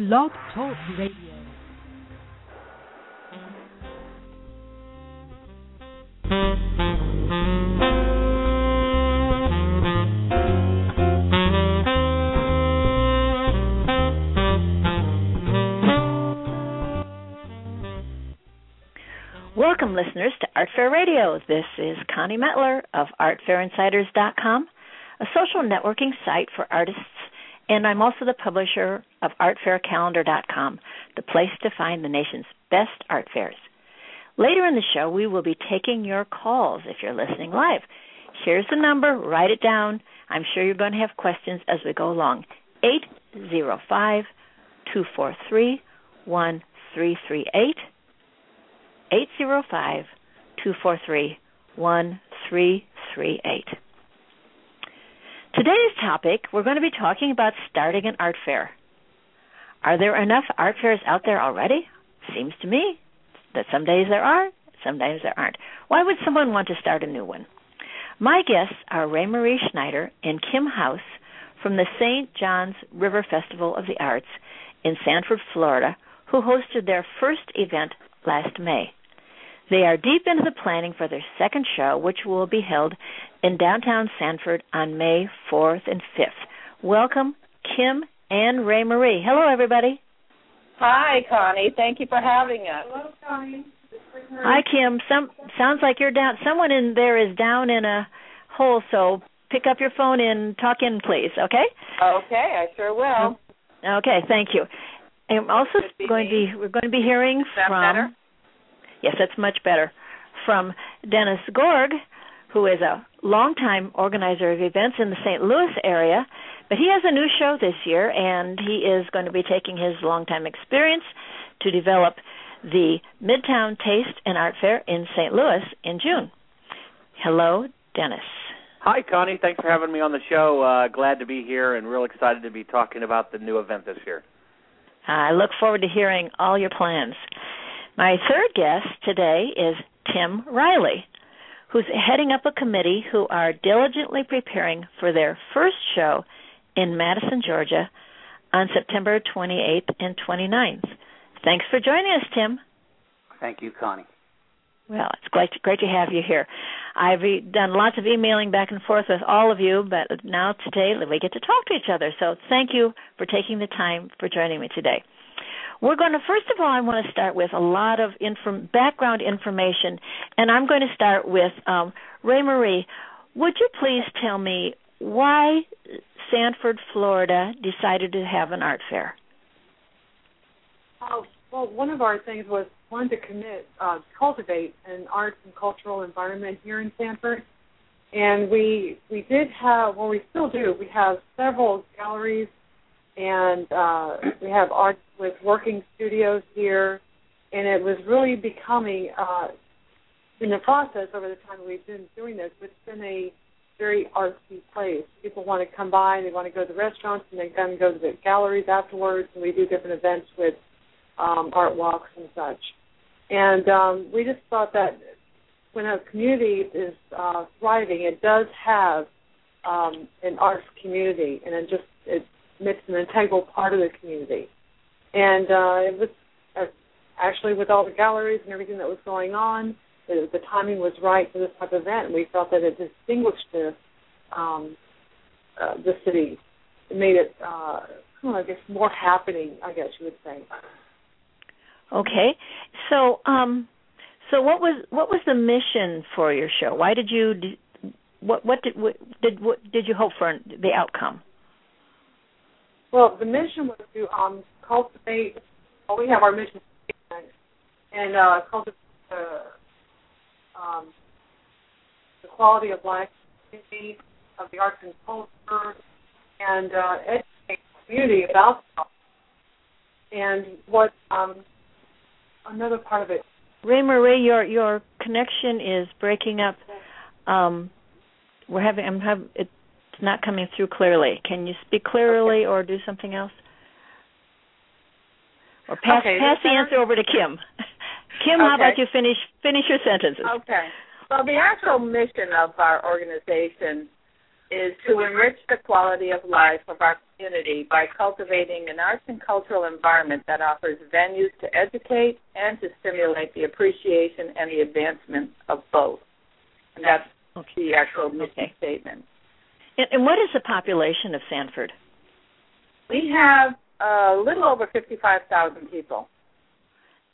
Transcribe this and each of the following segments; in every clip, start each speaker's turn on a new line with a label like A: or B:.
A: Blog Talk Radio.
B: Welcome, listeners, to Art Fair Radio. This is Connie Mettler of ArtFairInsiders.com, a social networking site for artists and I'm also the publisher of ArtFairCalendar.com, the place to find the nation's best art fairs. Later in the show, we will be taking your calls if you're listening live. Here's the number, write it down. I'm sure you're going to have questions as we go along. 805 243 1338. 805 243 1338. Today's topic, we're going to be talking about starting an art fair. Are there enough art fairs out there already? Seems to me that some days there are, some days there aren't. Why would someone want to start a new one? My guests are Rae Marie Schneider and Kim House from the St. John's River Festival of the Arts in Sanford, Florida, who hosted their first event last May. They are deep into the planning for their second show, which will be held in downtown Sanford on May 4th and 5th. Welcome, Kim and Rae Marie. Hello, everybody.
C: Hi, Connie. Thank you for having us.
D: Hello, Connie.
B: Hi, Kim. Some sounds like you're down. Someone in there is down in a hole. So pick up your phone and talk in, please. Okay.
C: Okay, I sure will.
B: Okay, thank you. I'm also going to be we're going to be hearing from.
C: Better?
B: Yes, that's much better. From Dennis Gorg, who is a longtime organizer of events in the St. Louis area, but he has a new show this year, and he is going to be taking his longtime experience to develop the Midtown Taste and Art Fair in St. Louis in June. Hello, Dennis.
E: Hi, Connie. Thanks for having me on the show. Uh, glad to be here and real excited to be talking about the new event this year.
B: I look forward to hearing all your plans. My third guest today is Tim Reilly, who's heading up a committee who are diligently preparing for their first show in Madison, Georgia on September 28th and 29th. Thanks for joining us, Tim.
F: Thank you, Connie.
B: Well, it's great, great to have you here. I've done lots of emailing back and forth with all of you, but now today we get to talk to each other. So thank you for taking the time for joining me today. We're going to first of all, I want to start with a lot of inform- background information, and I'm going to start with um, Rae Marie. Would you please tell me why Sanford, Florida, decided to have an art fair?
D: Oh, well, one of our things was one to commit, uh, cultivate an arts and cultural environment here in Sanford, and we we did have, well, we still do. We have several galleries and uh, we have art with working studios here, and it was really becoming uh, in the process over the time we've been doing this. It's been a very artsy place. People want to come by and they want to go to the restaurants and they and go to the galleries afterwards, and we do different events with um, art walks and such. And um, we just thought that when a community is uh, thriving, it does have um, an arts community, and it just it it's an integral part of the community. And uh, it was uh, actually with all the galleries and everything that was going on, the, the timing was right for this type of event. We felt that it distinguished the um, uh, the city, it made it, uh, I guess, more happening. I guess you would say.
B: Okay, so um, so what was what was the mission for your show? Why did you what what did what did what did you hope for the outcome?
D: Well, the mission was to um, cultivate. Well, we have our mission and uh, cultivate the, um, the quality of life of the arts and culture, and uh, educate the community about them. And what um, another part of it.
B: Rae Marie, your your connection is breaking up. Um, we're having I'm have it not coming through clearly. Can you speak clearly
D: okay.
B: or do something else? Or pass
D: okay,
B: pass the answer over to Kim. Kim,
C: okay.
B: how about you finish finish your sentences?
C: Okay. Well, the actual mission of our organization is to enrich the quality of life of our community by cultivating an arts and cultural environment that offers venues to educate and to stimulate the appreciation and the advancement of both. And that's okay. the actual mission okay. statement.
B: And, and what is the population of Sanford?
C: We have a little over 55,000 people.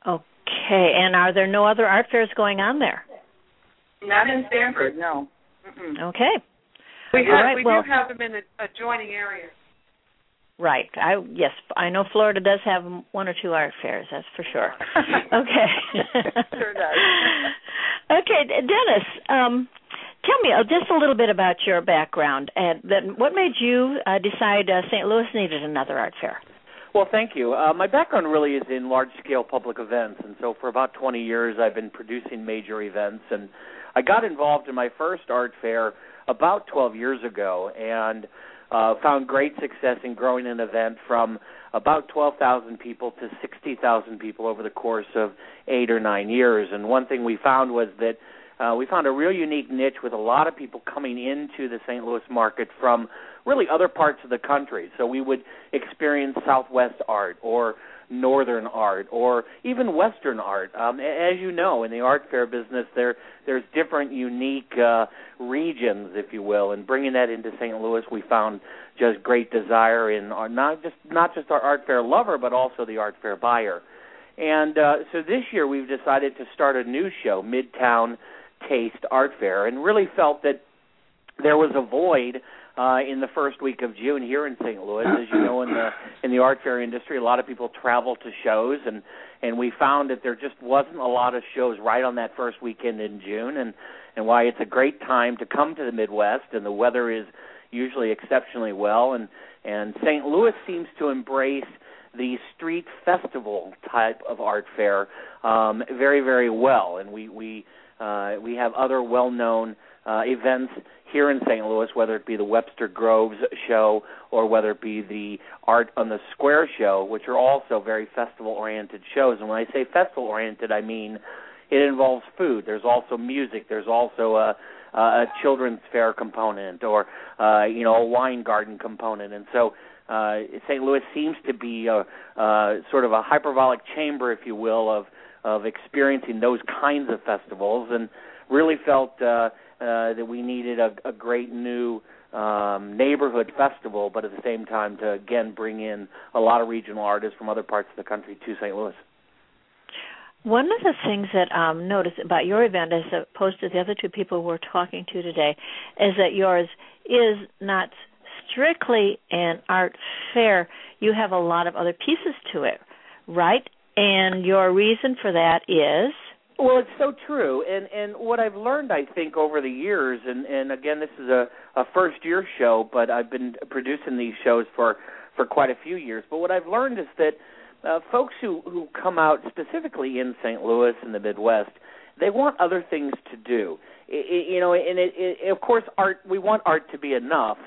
B: Okay, and are there no other art fairs going on there?
C: Not in Sanford, no.
B: Mm-mm. Okay.
G: We have, right, we well, do have them in the adjoining areas.
B: Right. I yes, I know Florida does have one or two art fairs. That's for sure. okay.
C: sure does.
B: okay, Dennis. Um, tell me uh, just a little bit about your background and then what made you uh, decide uh, St. Louis needed another art fair.
E: Well, thank you. Uh, my background really is in large-scale public events, and so for about 20 years, I've been producing major events. And I got involved in my first art fair about 12 years ago, and uh, found great success in growing an event from about 12,000 people to 60,000 people over the course of eight or nine years. And one thing we found was that uh, we found a real unique niche with a lot of people coming into the St. Louis market from really other parts of the country. So we would experience Southwest art or Northern art or even Western art. Um, as you know, in the art fair business, there there's different unique uh, regions, if you will, and bringing that into St. Louis, we found just great desire in our, not just not just our art fair lover, but also the art fair buyer. And uh, so this year, we've decided to start a new show, Midtown Taste Art Fair, and really felt that there was a void uh, in the first week of June here in St. Louis. As you know, in the in the art fair industry, a lot of people travel to shows, and and we found that there just wasn't a lot of shows right on that first weekend in June, and and why it's a great time to come to the Midwest, and the weather is usually exceptionally well, and and St. Louis seems to embrace the street festival type of art fair um, very very well, and we we uh, we have other well known uh, events here in St. Louis, whether it be the Webster Groves show or whether it be the Art on the Square show, which are also very festival oriented shows. And when I say festival oriented, I mean it involves food. There's also music. There's also a, a children's fair component or uh, you know a wine garden component. And so uh, St. Louis seems to be a, uh, sort of a hyperbolic chamber, if you will, of of experiencing those kinds of festivals, and really felt uh, uh, that we needed a, a great new um, neighborhood festival, but at the same time to again bring in a lot of regional artists from other parts of the country to St. Louis.
B: One of the things that um noticed about your event as opposed to the other two people we're talking to today is that yours is not strictly an art fair. You have a lot of other pieces to it, right? And your reason for that is
E: well, it's so true, and and what I've learned, I think, over the years, and and again, this is a a first year show, but I've been producing these shows for for quite a few years. But what I've learned is that uh, folks who who come out specifically in St. Louis and the Midwest, they want other things to do. It, it, you know, and it, it, of course, art. We want art to be enough,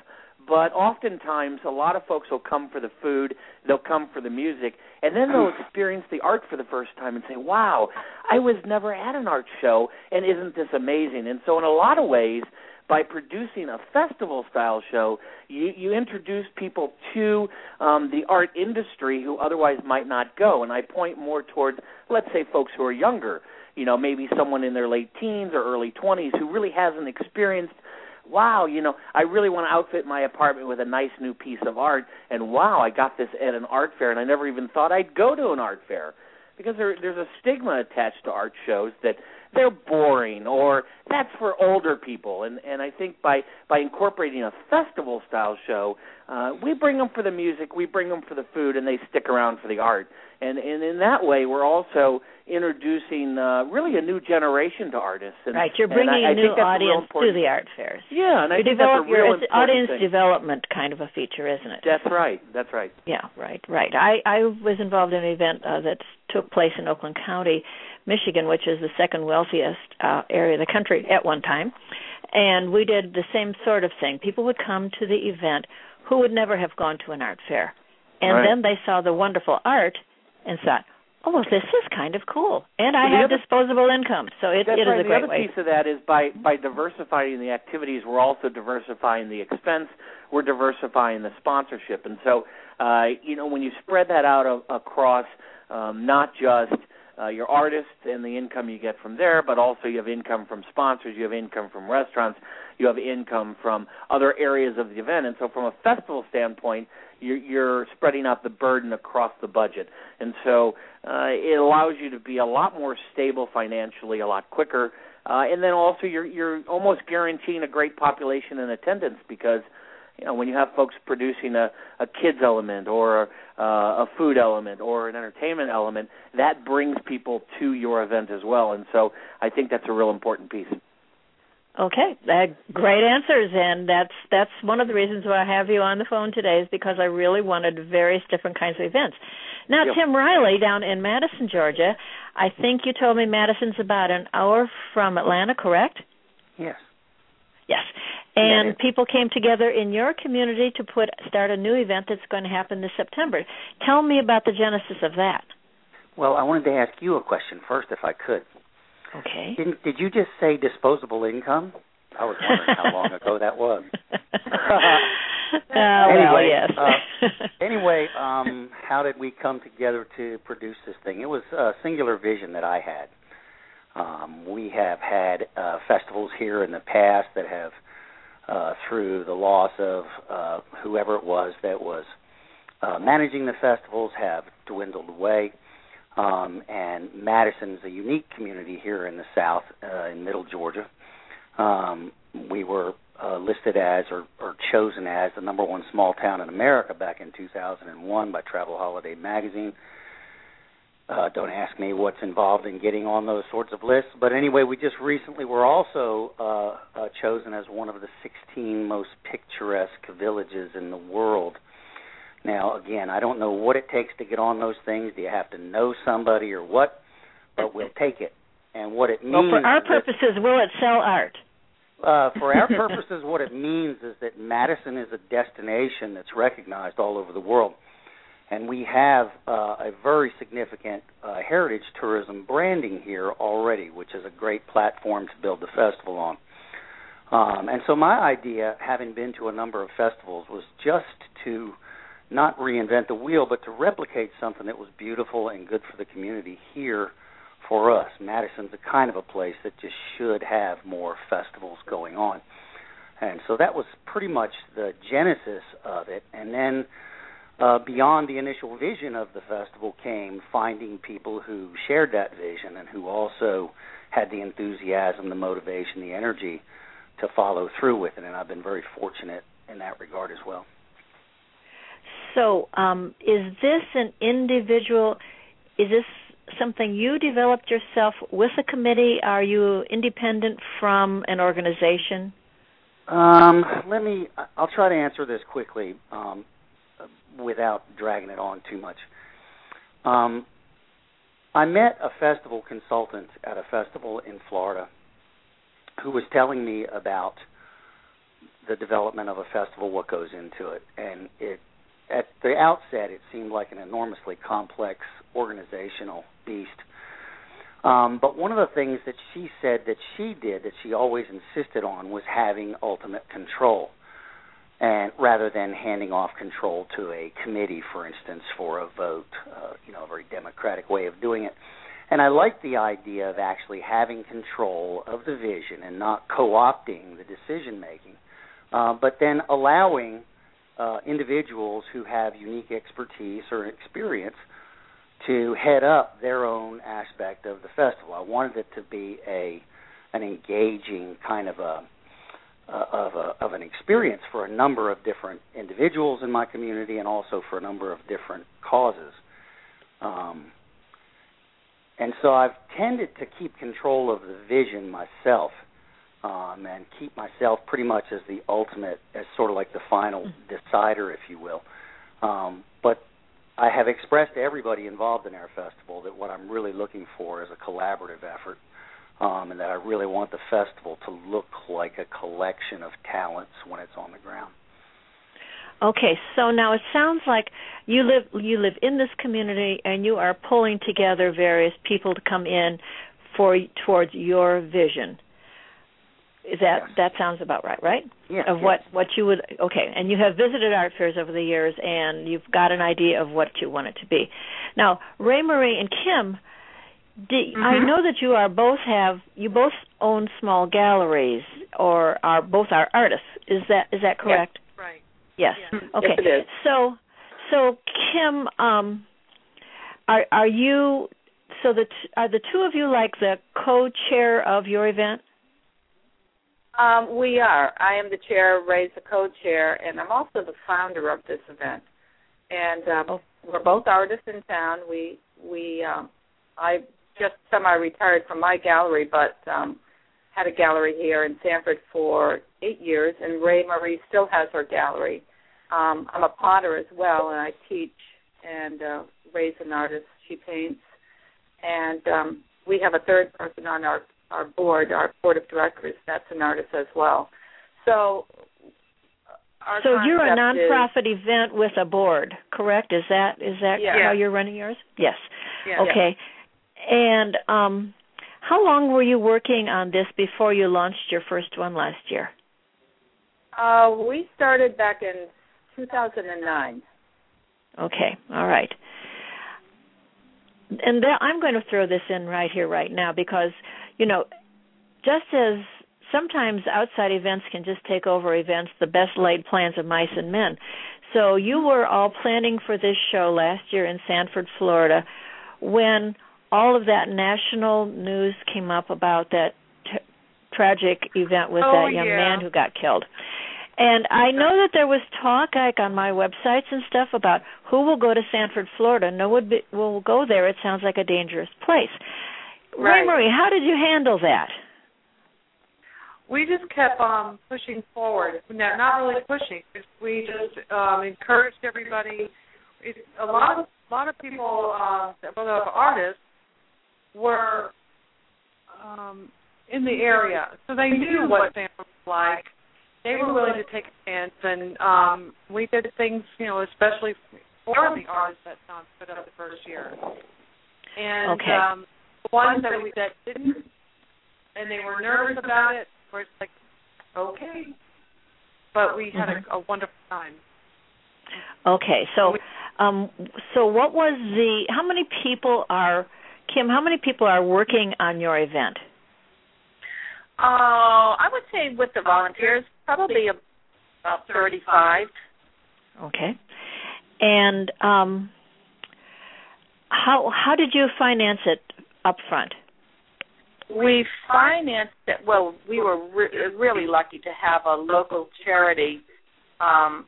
E: but oftentimes a lot of folks will come for the food, they'll come for the music, and then they'll experience the art for the first time and say, "Wow, I was never at an art show, and isn't this amazing?" And so, in a lot of ways, by producing a festival style show, you, you introduce people to um, the art industry who otherwise might not go. And I point more towards, let's say, folks who are younger. You know, maybe someone in their late teens or early 20s who really hasn't experienced wow, you know, I really want to outfit my apartment with a nice new piece of art, and wow, I got this at an art fair, and I never even thought I'd go to an art fair. Because there, there's a stigma attached to art shows that they're boring or that's for older people. And and I think by by incorporating a festival style show uh we bring them for the music we bring them for the food and they stick around for the art. And and in that way we're also introducing uh really a new generation to artists and,
B: right you're bringing
E: I,
B: a new audience to the art fairs
E: yeah and
B: you
E: I think that's a real
B: audience
E: thing.
B: development kind of a feature isn't it
E: that's right that's right
B: yeah right right I I was involved in an event uh, that took place in Oakland County Michigan, which is the second wealthiest uh, area of the country at one time. And we did the same sort of thing. People would come to the event who would never have gone to an art fair. And
E: right.
B: then they saw the wonderful art and thought, Oh, this is kind of cool, and I have
E: other-
B: disposable income, so it, it is
E: right.
B: a
E: the
B: great
E: other
B: way.
E: piece of that is by by diversifying the activities, we're also diversifying the expense. We're diversifying the sponsorship, and so uh, you know when you spread that out a- across um, not just uh, your artists and the income you get from there, but also you have income from sponsors, you have income from restaurants, you have income from other areas of the event, and so from a festival standpoint, you're, you're spreading out the burden across the budget, and so uh, it allows you to be a lot more stable financially, a lot quicker, uh, and then also you're you're almost guaranteeing a great population in attendance because you know when you have folks producing a a kids element or uh, a food element or an entertainment element, that brings people to your event as well, and so I think that's a real important piece.
B: Okay, uh, great answers, and that's that's one of the reasons why I have you on the phone today is because I really wanted various different kinds of events. Now,
E: Yep.
B: Tim Reilly down in Madison, Georgia, I think you told me Madison's about an hour from Atlanta, correct?
F: Yes.
B: Yes. And people came together in your community to put start a new event that's going to happen this September. Tell me about the genesis of that.
F: Well, I wanted to ask you a question first, if I could.
B: Okay.
F: Didn't did you just say disposable income? I was wondering how long ago that was.
B: uh, well,
F: Anyway,
B: yes.
F: uh, Anyway, um, how did we come together to produce this thing? It was a singular vision that I had. Um, we have had uh, festivals here in the past that have, uh, through the loss of uh, whoever it was that was uh, managing the festivals, have dwindled away. Um, and Madison's a unique community here in the South, uh, in Middle Georgia. Um, we were uh, listed as or, or chosen as the number one small town in America back in 2001 by Travel Holiday magazine. Uh, don't ask me what's involved in getting on those sorts of lists, but anyway, we just recently were also uh, uh, chosen as one of the 16 most picturesque villages in the world. Now, again, I don't know what it takes to get on those things. Do you have to know somebody or what? But we'll take it. And what it means.
B: well, for our
F: is that-
B: purposes, will it sell art?
F: uh, for our purposes, what it means is that Madison is a destination that's recognized all over the world, and we have uh, a very significant uh, heritage tourism branding here already, which is a great platform to build the festival on. Um, and so, my idea, having been to a number of festivals, was just to not reinvent the wheel, but to replicate something that was beautiful and good for the community here for us. Madison's the kind of a place that just should have more festivals going on. And so that was pretty much the genesis of it. And then uh, beyond the initial vision of the festival came finding people who shared that vision and who also had the enthusiasm, the motivation, the energy to follow through with it. And I've been very fortunate in that regard as well.
B: So, um, is this an individual? Is this something you developed yourself with a committee? Are you independent from an organization?
F: Um, let me. I'll try to answer this quickly um, without dragging it on too much. Um, I met a festival consultant at a festival in Florida who was telling me about the development of a festival, what goes into it, and it at the outset it seemed like an enormously complex organizational beast. Um, but one of the things that she said that she did that she always insisted on was having ultimate control, and rather than handing off control to a committee, for instance, for a vote, uh, you know, a very democratic way of doing it. And I like the idea of actually having control of the vision and not co-opting the decision making, uh, but then allowing uh, individuals who have unique expertise or experience to head up their own aspect of the festival. I wanted it to be a an engaging kind of a uh, of a of an experience for a number of different individuals in my community and also for a number of different causes. Um, and so I've tended to keep control of the vision myself um, and keep myself pretty much as the ultimate, as sort of like the final decider, if you will. Um, but I have expressed to everybody involved in our festival that what I'm really looking for is a collaborative effort, um, and that I really want the festival to look like a collection of talents when it's on the ground.
B: Okay, so now it sounds like you live you live in this community and you are pulling together various people to come in for towards your vision. Is that
F: Yes.
B: that sounds about right, right?
F: Yeah.
B: Of what what you would okay, and you have visited art fairs over the years and you've got an idea of what you want it to be. Now, Rae Marie and Kim, do, I
C: Mhm.
B: know that you are both have you both own small galleries or are both are artists. Is that is that correct?
G: Right.
B: Yes.
G: Yeah.
B: Okay.
C: Yes, it is.
B: So, so Kim, um, are are you? So the t- are the two of you like the co-chair of your event?
C: Um, we are. I am the chair, Rae's the co-chair, and I'm also the founder of this event. And um,
B: Oh.
C: we're both artists in town. We we um, I just semi-retired from my gallery, but um, had a gallery here in Sanford for eight years, and Rae Marie still has her gallery. Um, I'm a potter as well, and I teach. And uh, Rae's an artist; she paints. And um, we have a third person on our our board, our board of directors. That's an artist as well. So. Our
B: so you're a
C: concept is-
B: nonprofit event with a board, correct? Is that is that
C: Yeah.
B: how you're running yours? Yes.
G: Yeah.
B: Okay. And um, how long were you working on this before you launched your first one last year?
C: Uh, we started back in 2009.
B: Okay, all right. And there, I'm going to throw this in right here, right now, because you know, just as sometimes outside events can just take over events, the best laid plans of mice and men. So you were all planning for this show last year in Sanford, Florida, when all of that national news came up about that t- tragic event with
G: Oh,
B: that young
G: yeah.
B: man who got killed. And I know that there was talk, like on my websites and stuff, about who will go to Sanford, Florida. No one be, will go there. It sounds like a dangerous place.
C: Rae
B: Marie, how did you handle that?
G: we just kept um pushing forward. No, not really pushing. We just um encouraged everybody. It, a lot of a lot of people, uh, a lot of artists, were um in the area, so they knew what San was like. They were willing to take a chance, and um we did things, you know, especially for the artists that Tom put up the first year. And
B: Okay.
G: um the ones that we that didn't and they were nervous about it, were like, okay. But we had a, a wonderful time.
B: Okay, so um so what was the how many people are Kim, how many people are working on your event?
C: Uh, I would say with the volunteers, probably about 35.
B: Okay. And um how how did you finance it up front?
C: We financed it. Well, we were re- really lucky to have a local charity um,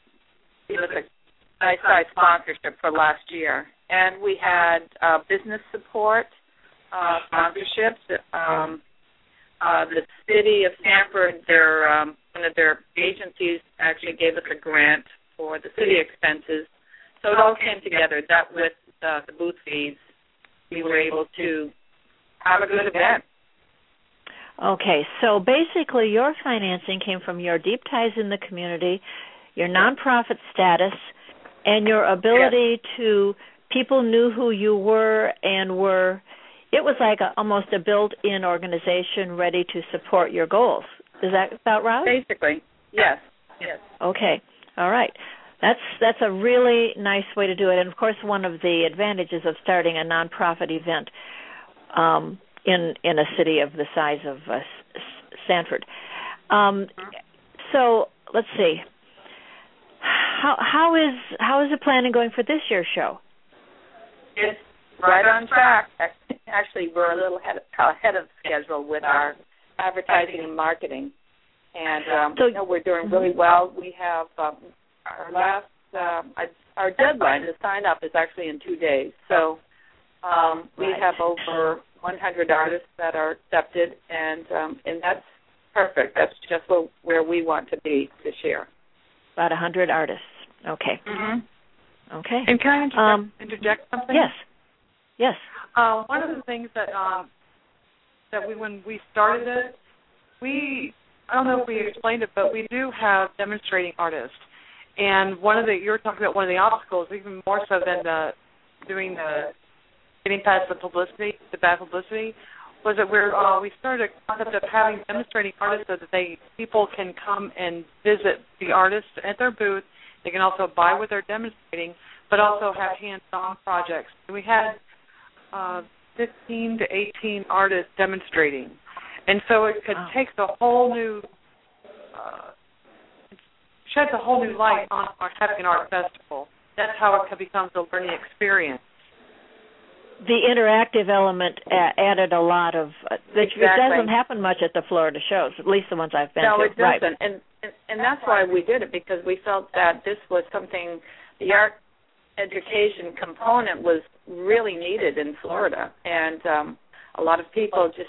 C: us a nice size sponsorship for last year, and we had uh, business support, uh, sponsorships. Um, uh, the city of Sanford, their um, one of their agencies actually gave us a grant for the city expenses. So it all came together. That with uh, the booth fees, we were able to have a good event.
B: Okay, so basically your financing came from your deep ties in the community, your nonprofit status, and your ability to people knew who you were and were it was like a, almost a built-in organization ready to support your goals. Is that about right?
C: Basically, yes, yes.
B: Okay. All right. That's that's a really nice way to do it, and of course, one of the advantages of starting a nonprofit event um, in in a city of the size of uh, Sanford. Um, so let's see. How how is how is the planning going for this year's show?
C: It's right on track. Actually, we're a little ahead ahead of schedule with our advertising and marketing, and um,
B: So-
C: you know, we're doing really well. We have um, our last um, our deadline to sign up is actually in two days. So um, we
B: Right.
C: have over 100 artists that are accepted, and um, and that's perfect. That's just where, where we want to be this year.
B: About hundred artists. Okay.
C: Mm-hmm.
B: Okay.
G: And can I interject,
B: Um,
G: interject something?
B: Yes. Yes.
G: Uh, one of the things that um, that we when we started it, we I don't know if we explained it, but we do have demonstrating artists, And one of the you were talking about one of the obstacles, even more so than the doing the getting past the publicity, the bad publicity, was that we're uh, we started a concept of having demonstrating artists so that they people can come and visit the artists at their booth. They can also buy what they're demonstrating, but also have hands-on projects. We had uh, 15 to 18 artists demonstrating, and so it could
B: wow.
G: takes a whole new uh, sheds a whole new light on our having an art festival. That's how it becomes a learning experience
B: the interactive element added a lot of uh, that
C: Exactly.
B: it doesn't happen much at the Florida shows, at least the ones I've been
C: no,
B: to.
C: it doesn't, and, and and that's why we did it because we felt that this was something the art education component was really needed in Florida, and um, a lot of people just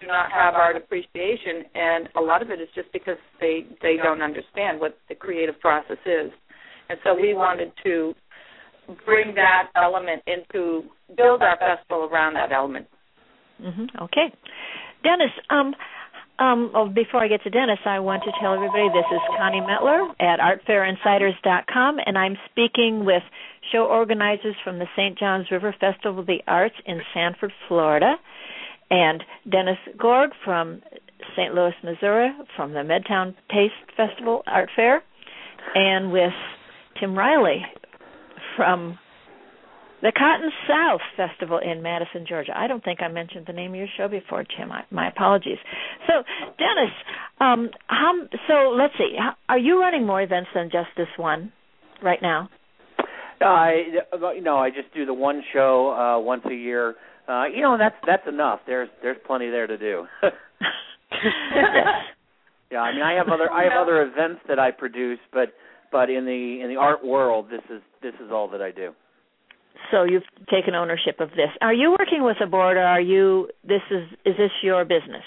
C: do not have art appreciation, and a lot of it is just because they they don't understand what the creative process is, and so we wanted to bring that element into build our festival around that element.
B: hmm Okay, Dennis. Um, um, oh, before I get to Dennis, I want to tell everybody this is Connie Mettler at ArtFairInsiders.com, and I'm speaking with show organizers from the St. Johns River Festival of the Arts in Sanford, Florida, and Dennis Gorg from St. Louis, Missouri, from the Midtown Taste Festival Art Fair, and with Tim Reilly from the Cotton South Festival in Madison, Georgia. I don't think I mentioned the name of your show before, Tim. I, my apologies. So, Dennis, um, how, so let's see. How, are you running more events than just this one right now?
E: I you know I just do the one show uh once a year. Uh you know that's that's enough. There's there's plenty there to do. yeah, I mean I have other I have other events that I produce, but but in the in the art world this is this is all that I do.
B: So you've taken ownership of this. Are you working with a board, or are you? This is is this your business?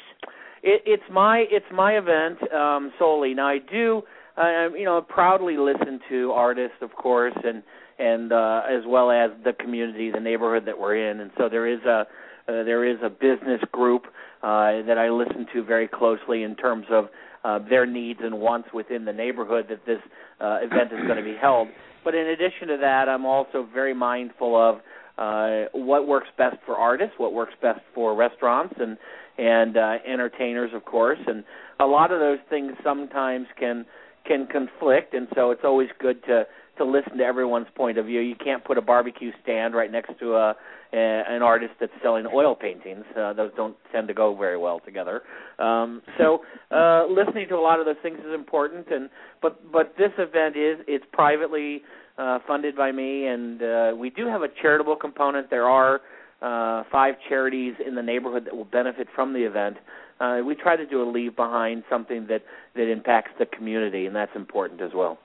E: It, it's my it's my event um, solely. Now I do, uh, you know, proudly listen to artists, of course, and and uh, as well as the community, the neighborhood that we're in. And so there is a uh, there is a business group uh, that I listen to very closely in terms of uh, their needs and wants within the neighborhood that this uh, event is going to be held. But in addition to that, I'm also very mindful of uh, what works best for artists, what works best for restaurants and and uh, entertainers, of course. And a lot of those things sometimes can can conflict, and so it's always good to to listen to everyone's point of view. You can't put a barbecue stand right next to a, a an artist that's selling oil paintings. Uh, those don't tend to go very well together. Um, so uh, listening to a lot of those things is important. And but but this event is it's privately uh, funded by me, and uh, we do have a charitable component. There are uh, five charities in the neighborhood that will benefit from the event. Uh, we try to do a leave behind something that that impacts the community, and that's important as well.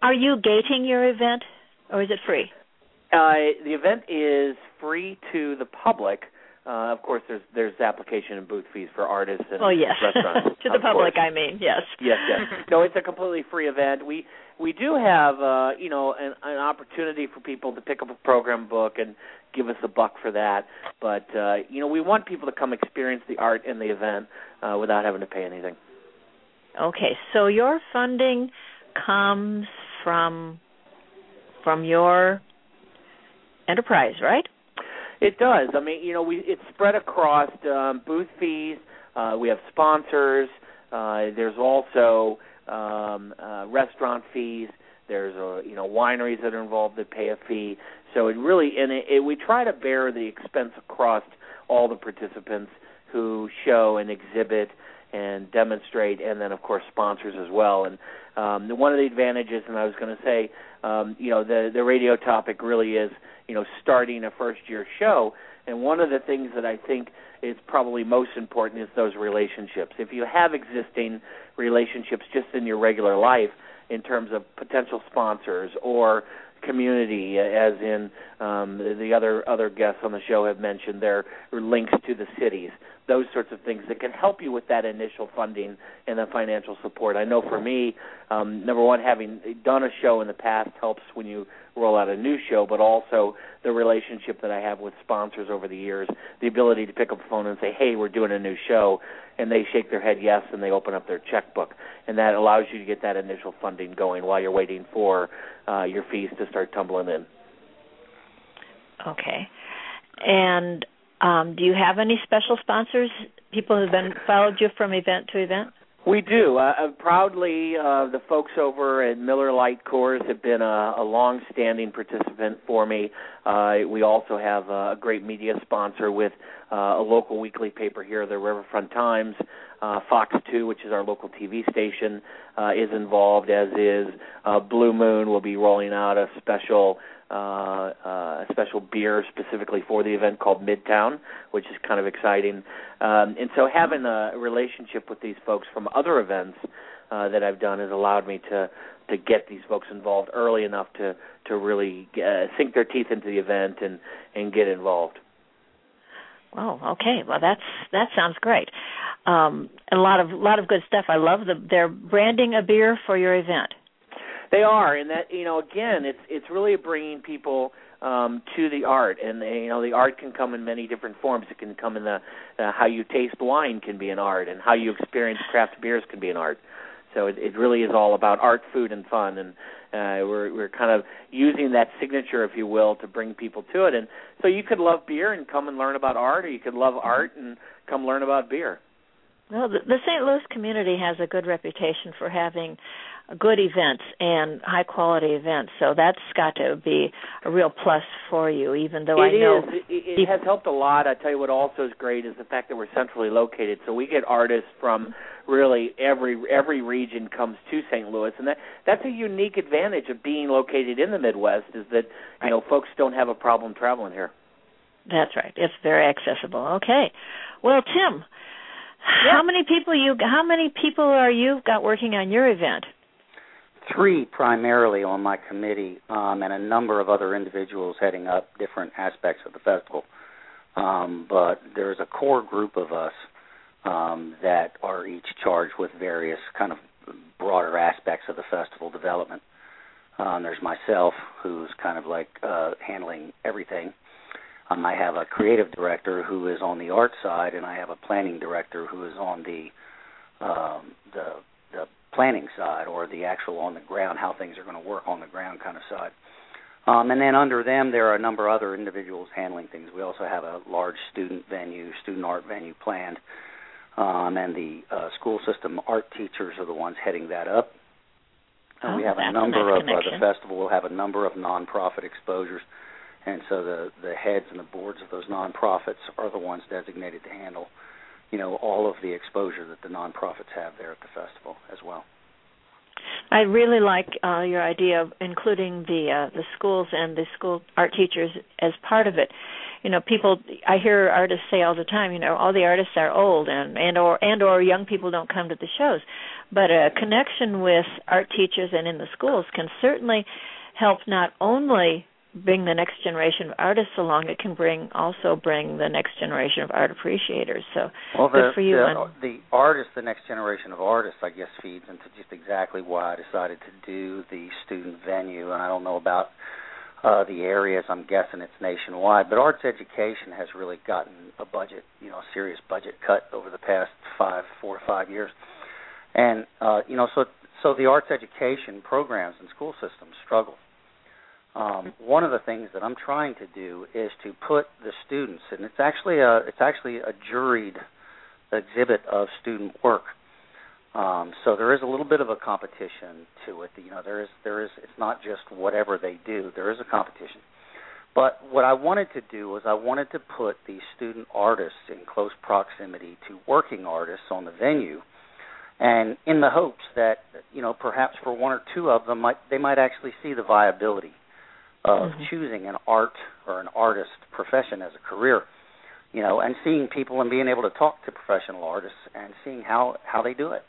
B: Are you gating your event, or is it free?
E: Uh, the event is free to the public. Uh, of course, there's there's application and booth fees for artists and
B: oh yes,
E: restaurants.
B: to the public.
E: course.
B: I mean, yes.
E: Yes, yes. no, it's a completely free event. We we do have uh, you know an, an opportunity for people to pick up a program book and give us a buck for that. But uh, you know we want people to come experience the art in the event uh, without having to pay anything.
B: Okay, so your funding comes from from your enterprise, right?
E: It does. I mean, you know, we it's spread across um, booth fees. Uh, we have sponsors. Uh, there's also um, uh, restaurant fees. There's uh, you know wineries that are involved that pay a fee. So it really and it, it, we try to bear the expense across all the participants who show and exhibit and demonstrate, and then of course sponsors as well. And um, one of the advantages, and I was going to say, um, you know, the the radio topic really is, you know, starting a first year show. And one of the things that I think is probably most important is those relationships. If you have existing relationships just in your regular life, in terms of potential sponsors or community, as in um, the other other guests on the show have mentioned, their links to the cities. Those sorts of things that can help you with that initial funding and the financial support. I know for me, um, number one, having done a show in the past helps when you roll out a new show, but also the relationship that I have with sponsors over the years, the ability to pick up the phone and say, "Hey, we're doing a new show," and they shake their head yes, and they open up their checkbook, and that allows you to get that initial funding going while you're waiting for uh, your fees to start tumbling in.
B: Okay, and um, do you have any special sponsors? People who've been followed you from event to event.
E: We do. Uh, uh, proudly, uh, the folks over at Miller Lite Coors have been a, a long-standing participant for me. Uh, we also have a great media sponsor with uh, a local weekly paper here, the Riverfront Times. Uh, Fox 2, which is our local TV station, uh, is involved, as is uh, Blue Moon. will be rolling out a special uh, uh, a special beer specifically for the event called Midtown, which is kind of exciting. Um, and so having a relationship with these folks from other events uh, that I've done has allowed me to to get these folks involved early enough to to really uh, sink their teeth into the event and and get involved.
B: Oh, okay. Well, that's that sounds great. Um, a lot of lot of good stuff. I love the they're branding a beer for your event.
E: They are, and that you know, again, it's it's really bringing people um, to the art, and you know, the art can come in many different forms. It can come in the uh, how you taste wine can be an art, and how you experience craft beers can be an art. So it, it really is all about art, food, and fun, and uh, we're we're kind of using that signature, if you will, to bring people to it. And so you could love beer and come and learn about art, or you could love art and come learn about beer.
B: Well, the, the St. Louis community has a good reputation for having good events and high quality events. So that's got to be a real plus for you, even though
E: it
B: I know
E: is. It, it has helped a lot. I tell you what also is great is the fact that we're centrally located. So we get artists from really every every region comes to St. Louis, and that that's a unique advantage of being located in the Midwest is that you know folks don't have a problem traveling here.
B: That's right. It's very accessible. Okay. Well, Tim,
F: yeah.
B: how many people you how many people are you got working on your event?
F: Three primarily on my committee, um, and a number of other individuals heading up different aspects of the festival. Um, but there's a core group of us um, that are each charged with various kind of broader aspects of the festival development. Um, there's myself, who's kind of like uh, handling everything. Um, I have a creative director who is on the art side, and I have a planning director who is on the um, the the planning side or the actual on the ground, how things are going to work on the ground kind of side. Um, and then under them, there are a number of other individuals handling things. We also have a large student venue, student art venue planned, um, and the uh, school system art teachers are the ones heading that up. And
B: oh,
F: we have
B: a
F: number
B: nice
F: of uh, the festival will have a number of nonprofit exposures, and so the the heads and the boards of those nonprofits are the ones designated to handle you know all of the exposure that the nonprofits have there at the festival as well.
B: I really like uh, your idea of including the uh, the schools and the school art teachers as part of it. You know, people I hear artists say all the time, you know, all the artists are old and and or and or young people don't come to the shows. But a connection with art teachers and in the schools can certainly help not only bring the next generation of artists along, it can bring also bring the next generation of art appreciators. So
F: well,
B: good for you.
F: The,
B: and,
F: the artist, the next generation of artists, I guess, feeds into just exactly why I decided to do the student venue. And I don't know about uh, the areas. I'm guessing it's nationwide, but arts education has really gotten a budget, you know, a serious budget cut over the past five, four or five years. And uh, you know, so so the arts education programs and school systems struggle um, one of the things that I'm trying to do is to put the students, and it's actually a it's actually a juried exhibit of student work. Um, so there is a little bit of a competition to it. You know, there is there is it's not just whatever they do. There is a competition. But what I wanted to do was I wanted to put these student artists in close proximity to working artists on the venue, and in the hopes that you know perhaps for one or two of them might they might actually see the viability of
B: Mhm.
F: choosing an art or an artist profession as a career you know and seeing people and being able to talk to professional artists and seeing how how they do it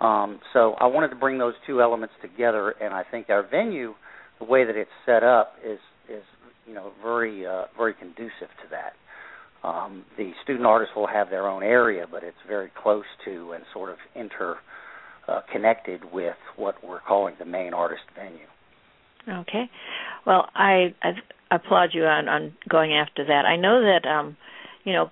F: um so i wanted to bring those two elements together and i think our venue the way that it's set up is is you know very uh very conducive to that Um, the student artists will have their own area, but it's very close to and sort of inter uh, connected with what we're calling the main artist venue.
B: Okay. Well, I, I applaud you on, on going after that. I know that um, you know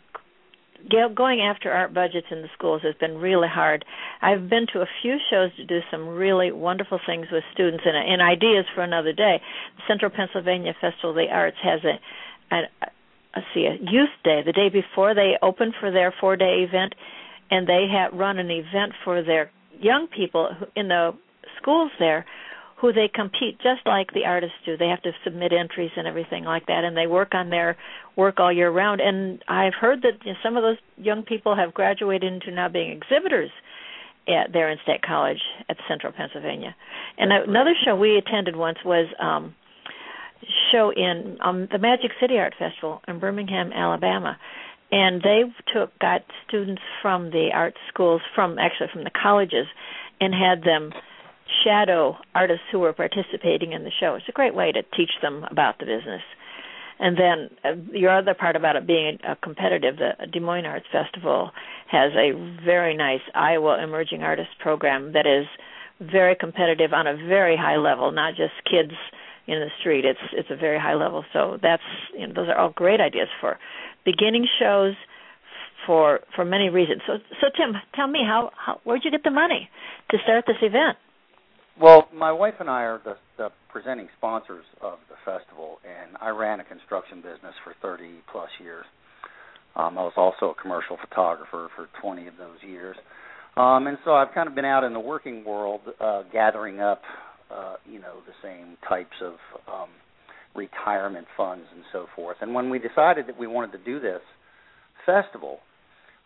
B: going after art budgets in the schools has been really hard. I've been to a few shows to do some really wonderful things with students and, and ideas for another day. Central Pennsylvania Festival of the Arts has a, a, a see a youth day the day before they open for their four day event, and they have run an event for their young people in the schools there who they compete just like the artists do. They have to submit entries and everything like that, and they work on their work all year round. And I've heard that you know, some of those young people have graduated into now being exhibitors at there in State College at Central Pennsylvania. And That's another show we attended once was um show in um the Magic City Art Festival in Birmingham, Alabama. And they took got students from the art schools from actually from the colleges and had them shadow artists who were participating in the show. It's a great way to teach them about the business. And then uh, your other part about it being uh, competitive, the Des Moines Arts Festival has a very nice Iowa Emerging Artists program that is very competitive on a very high level, not just kids in the street. It's it's a very high level. So that's you know, those are all great ideas for beginning shows for for many reasons. So so Tim, tell me how, how where'd you get the money to start this event?
F: Well, my wife and I are the, the presenting sponsors of the festival, and I ran a construction business for 30 plus years. Um, I was also a commercial photographer for 20 of those years, um, and so I've kind of been out in the working world, uh, gathering up, uh, you know, the same types of um, retirement funds and so forth. And when we decided that we wanted to do this festival,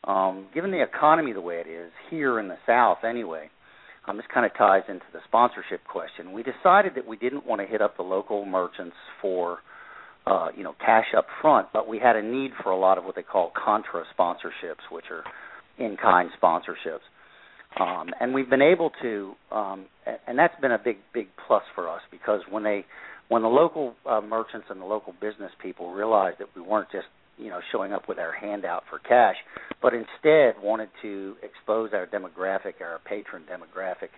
F: um, given the economy the way it is here in the South, anyway um, this kind of ties into the sponsorship question. We decided that we didn't want to hit up the local merchants for, uh, you know, cash up front, but we had a need for a lot of what they call contra sponsorships, which are in-kind sponsorships. Um, and we've been able to, um, and that's been a big, big plus for us because when they, when the local uh, merchants and the local business people realized that we weren't just you know showing up with our handout for cash, but instead wanted to expose our demographic, our patron demographic,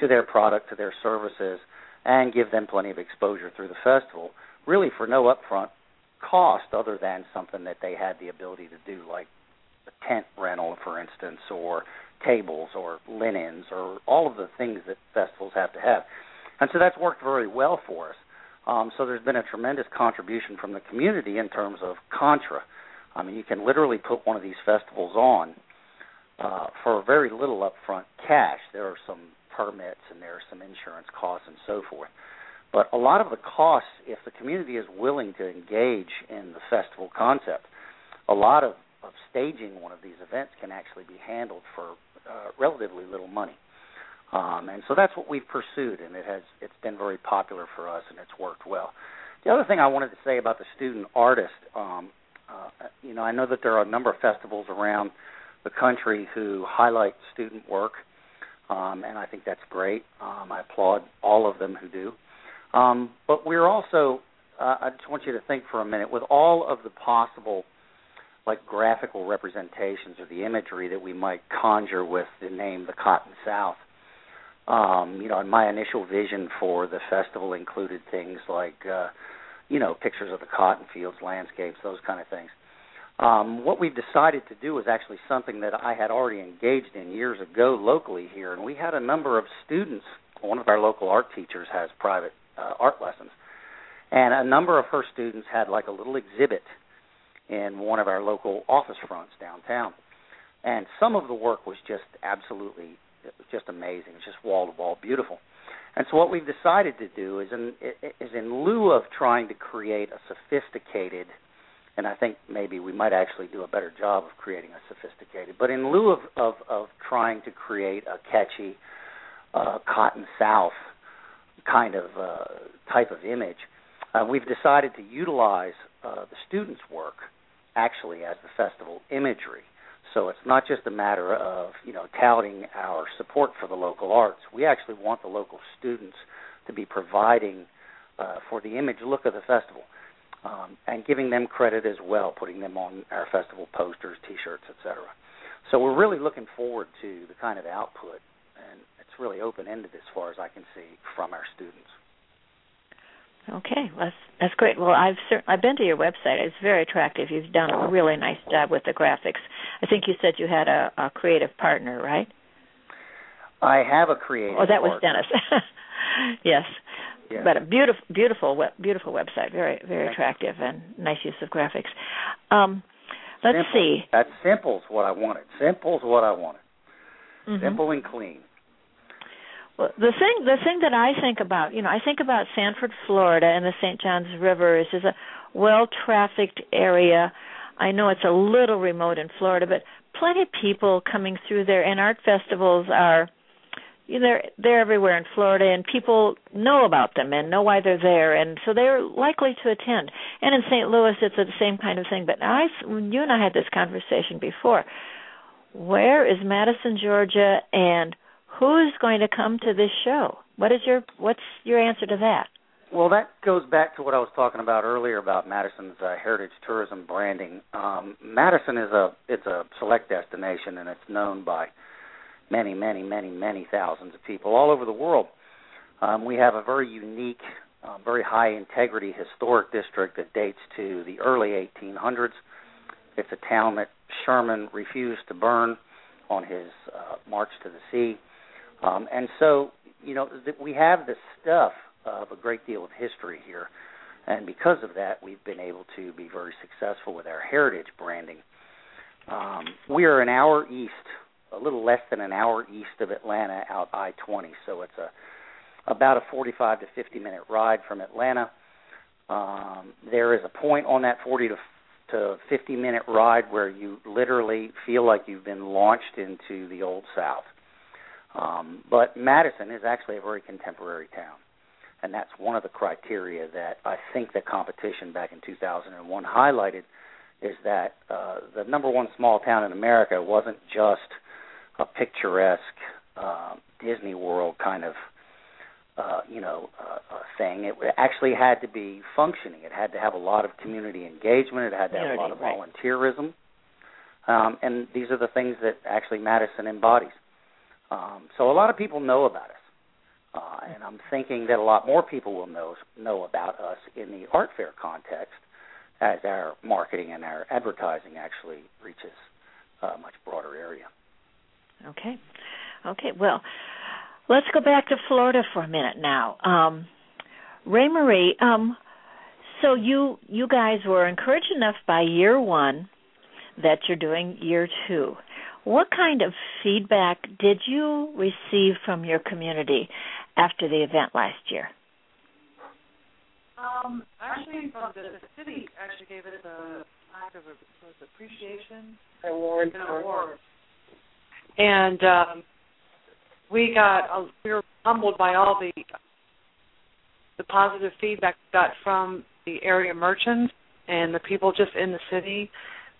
F: to their product, to their services, and give them plenty of exposure through the festival, really for no upfront cost other than something that they had the ability to do, like a tent rental, for instance, or tables or linens or all of the things that festivals have to have. And so that's worked very well for us. Um, so there's been a tremendous contribution from the community in terms of contra. I mean, you can literally put one of these festivals on uh, for very little upfront cash. There are some permits and there are some insurance costs and so forth. But a lot of the costs, if the community is willing to engage in the festival concept, a lot of, of staging one of these events can actually be handled for uh, relatively little money. Um, and so that's what we've pursued, and it has it's been very popular for us, and it's worked well. The other thing I wanted to say about the student artist, um, uh, you know, I know that there are a number of festivals around the country who highlight student work, um, and I think that's great. Um, I applaud all of them who do. Um, but we're also, uh, I just want you to think for a minute, with all of the possible like graphical representations or the imagery that we might conjure with the name the Cotton South um, you know, and my initial vision for the festival included things like, uh, you know, pictures of the cotton fields, landscapes, those kind of things. Um, what we've decided to do is actually something that I had already engaged in years ago locally here, and we had a number of students. One of our local art teachers has private uh, art lessons, and a number of her students had like a little exhibit in one of our local office fronts downtown. And some of the work was just absolutely was just amazing. It's just wall to wall beautiful. And so what we've decided to do is in is in lieu of trying to create a sophisticated and I think maybe we might actually do a better job of creating a sophisticated, but in lieu of of, of trying to create a catchy uh, cotton south kind of uh, type of image, uh, we've decided to utilize uh, the students' work actually as the festival imagery. So it's not just a matter of you know touting our support for the local arts. We actually want the local students to be providing uh, for the image look of the festival. um, and giving them credit as well, putting them on our festival posters, T-shirts, etc. So we're really looking forward to the kind of output, and it's really open-ended as far as I can see from our students.
B: Okay, well, that's that's great. Well, I've cer- I've been to your website. It's very attractive. You've done a really nice job with the graphics. I think you said you had a, a creative partner, right?
F: I have a creative.
B: Oh, that was
F: partner.
B: Dennis. yes. But a beautiful, beautiful, beautiful website. Very, very attractive and nice use of graphics. Um, let's
F: Simple.
B: see.
F: That's simple's what I wanted. Simple's what I wanted.
B: Mhm.
F: Simple and clean.
B: Well, the thing, the thing that I think about, you know, I think about Sanford, Florida, and the St. Johns River is, is a well-trafficked area. I know it's a little remote in Florida, but plenty of people coming through there, and art festivals are, you know, they're they're everywhere in Florida, and people know about them and know why they're there, and so they're likely to attend. And in St. Louis, it's the same kind of thing. But I, you and I had this conversation before. Where is Madison, Georgia, and who's going to come to this show? What is your what's your answer to that?
F: Well, that goes back to what I was talking about earlier about Madison's uh, heritage tourism branding. Um, Madison is a it's a select destination, and it's known by many, many, many, many thousands of people all over the world. Um, we have a very unique, uh, very high integrity historic district that dates to the early 1800s. It's a town that Sherman refused to burn on his uh, march to the sea. Um, and so, you know, th- we have the stuff of a great deal of history here. And because of that, we've been able to be very successful with our heritage branding. Um, we are an hour east, a little less than an hour east of Atlanta, out I-20. So it's a about a 45 to 50 minute ride from Atlanta. Um, there is a point on that 40 to to 50 minute ride where you literally feel like you've been launched into the old South. Um, but Madison is actually a very contemporary town, and that's one of the criteria that I think the competition back in 2001 highlighted is that uh, the number one small town in America wasn't just a picturesque uh, Disney World kind of uh, you know, uh, thing. It actually had to be functioning. It had to have a lot of community engagement. It had to have a lot of volunteerism. Um, and these are the things that actually Madison embodies. Um, so a lot of people know about us, uh, and I'm thinking that a lot more people will know know about us in the art fair context as our marketing and our advertising actually reaches a much broader area.
B: Okay. Okay. Well, let's go back to Florida for a minute now. Um, Rae Marie, um, so you you guys were encouraged enough by year one that you're doing year two. What kind of feedback did you receive from your community after the event last year?
G: Um, actually, the, the city actually gave it a act of was appreciation
C: Award.
G: an award, and um, we got uh, we were humbled by all the the positive feedback we got from the area merchants and the people just in the city.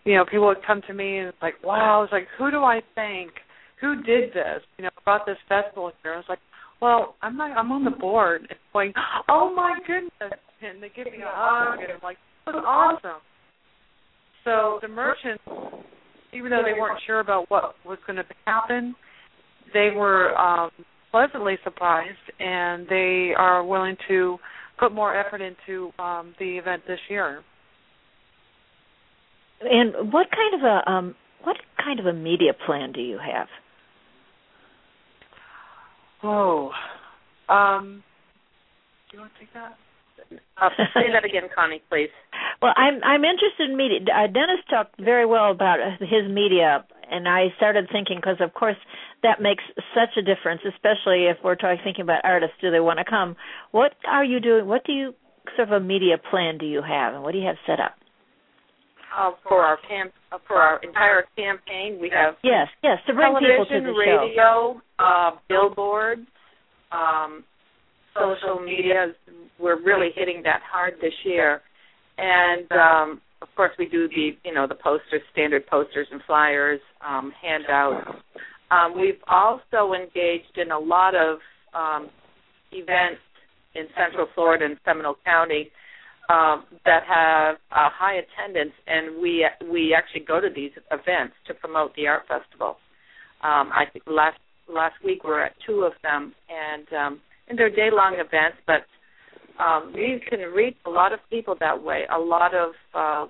G: You know, people would come to me and it's like, "Wow!" It's like, "Who do I thank? Who did this? You know, brought this festival here?" I was like, "Well, I'm not. I'm on the board." And going, "Oh my goodness!" And they give me a hug, and I'm like, "This was awesome." So the merchants, even though they weren't sure about what was going to happen, they were um, pleasantly surprised, and they are willing to put more effort into um, the event this year.
B: And what kind of a um, what kind of a media plan do you have?
G: Oh, um, do you want to take that?
C: Uh, say that again, Connie, please.
B: Well, I'm I'm interested in media. Uh, Dennis talked very well about uh, his media, and I started thinking because, of course, that makes such a difference, especially if we're talking thinking about artists. Do they want to come? What are you doing? What do you sort of a media plan do you have, and what do you have set up?
C: Uh, for our camp, uh, for our entire campaign, we have
B: Yes, yes, to bring people to
C: television,
B: the show.
C: radio, uh, billboards, um, social media. We're really hitting that hard this year, and um, of course we do the you know the posters, standard posters and flyers, um, handouts. Um, we've also engaged in a lot of um, events in Central Florida and Seminole County um, that have a high attendance, and we we actually go to these events to promote the art festival. Um, I think last last week we were at two of them, and um, and they're day long events, but um, we can reach a lot of people that way. A lot of uh,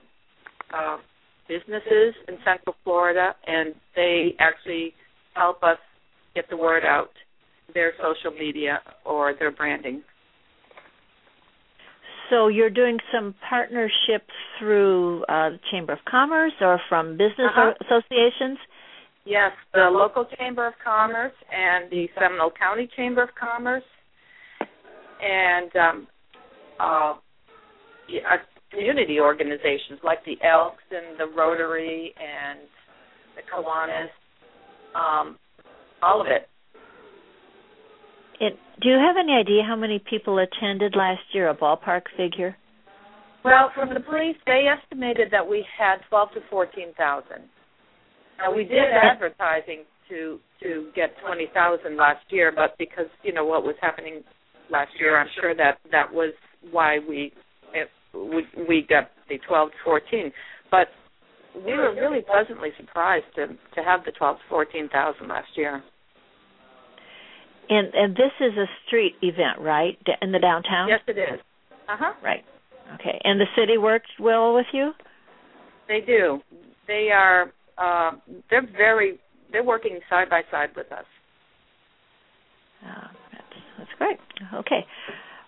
C: uh, businesses in Central Florida, and they actually help us get the word out, their social media or their branding.
B: So you're doing some partnerships through uh, the Chamber of Commerce or from business
C: uh-huh.
B: associations.
C: Yes, the local Chamber of Commerce and the Seminole County Chamber of Commerce, and um, uh, community organizations like the Elks and the Rotary and the Kiwanis, um, all of it.
B: It. Do you have any idea how many people attended last year? A ballpark figure?
C: Well, from the police, they estimated that we had twelve to fourteen thousand. Now we did advertising to to get twenty thousand last year, but because you know what was happening last year, I'm sure that that was why we it, we, we got the 12 to 14. But we were really pleasantly surprised to to have the 12 to 14,000 last year.
B: And and this is a street event, right? In the downtown?
C: Yes, it is. Uh huh.
B: Right. Okay. And the city works well with you?
C: They do. They are. Uh, they're very. They're working side by side with us.
B: Oh, that's that's great. Okay.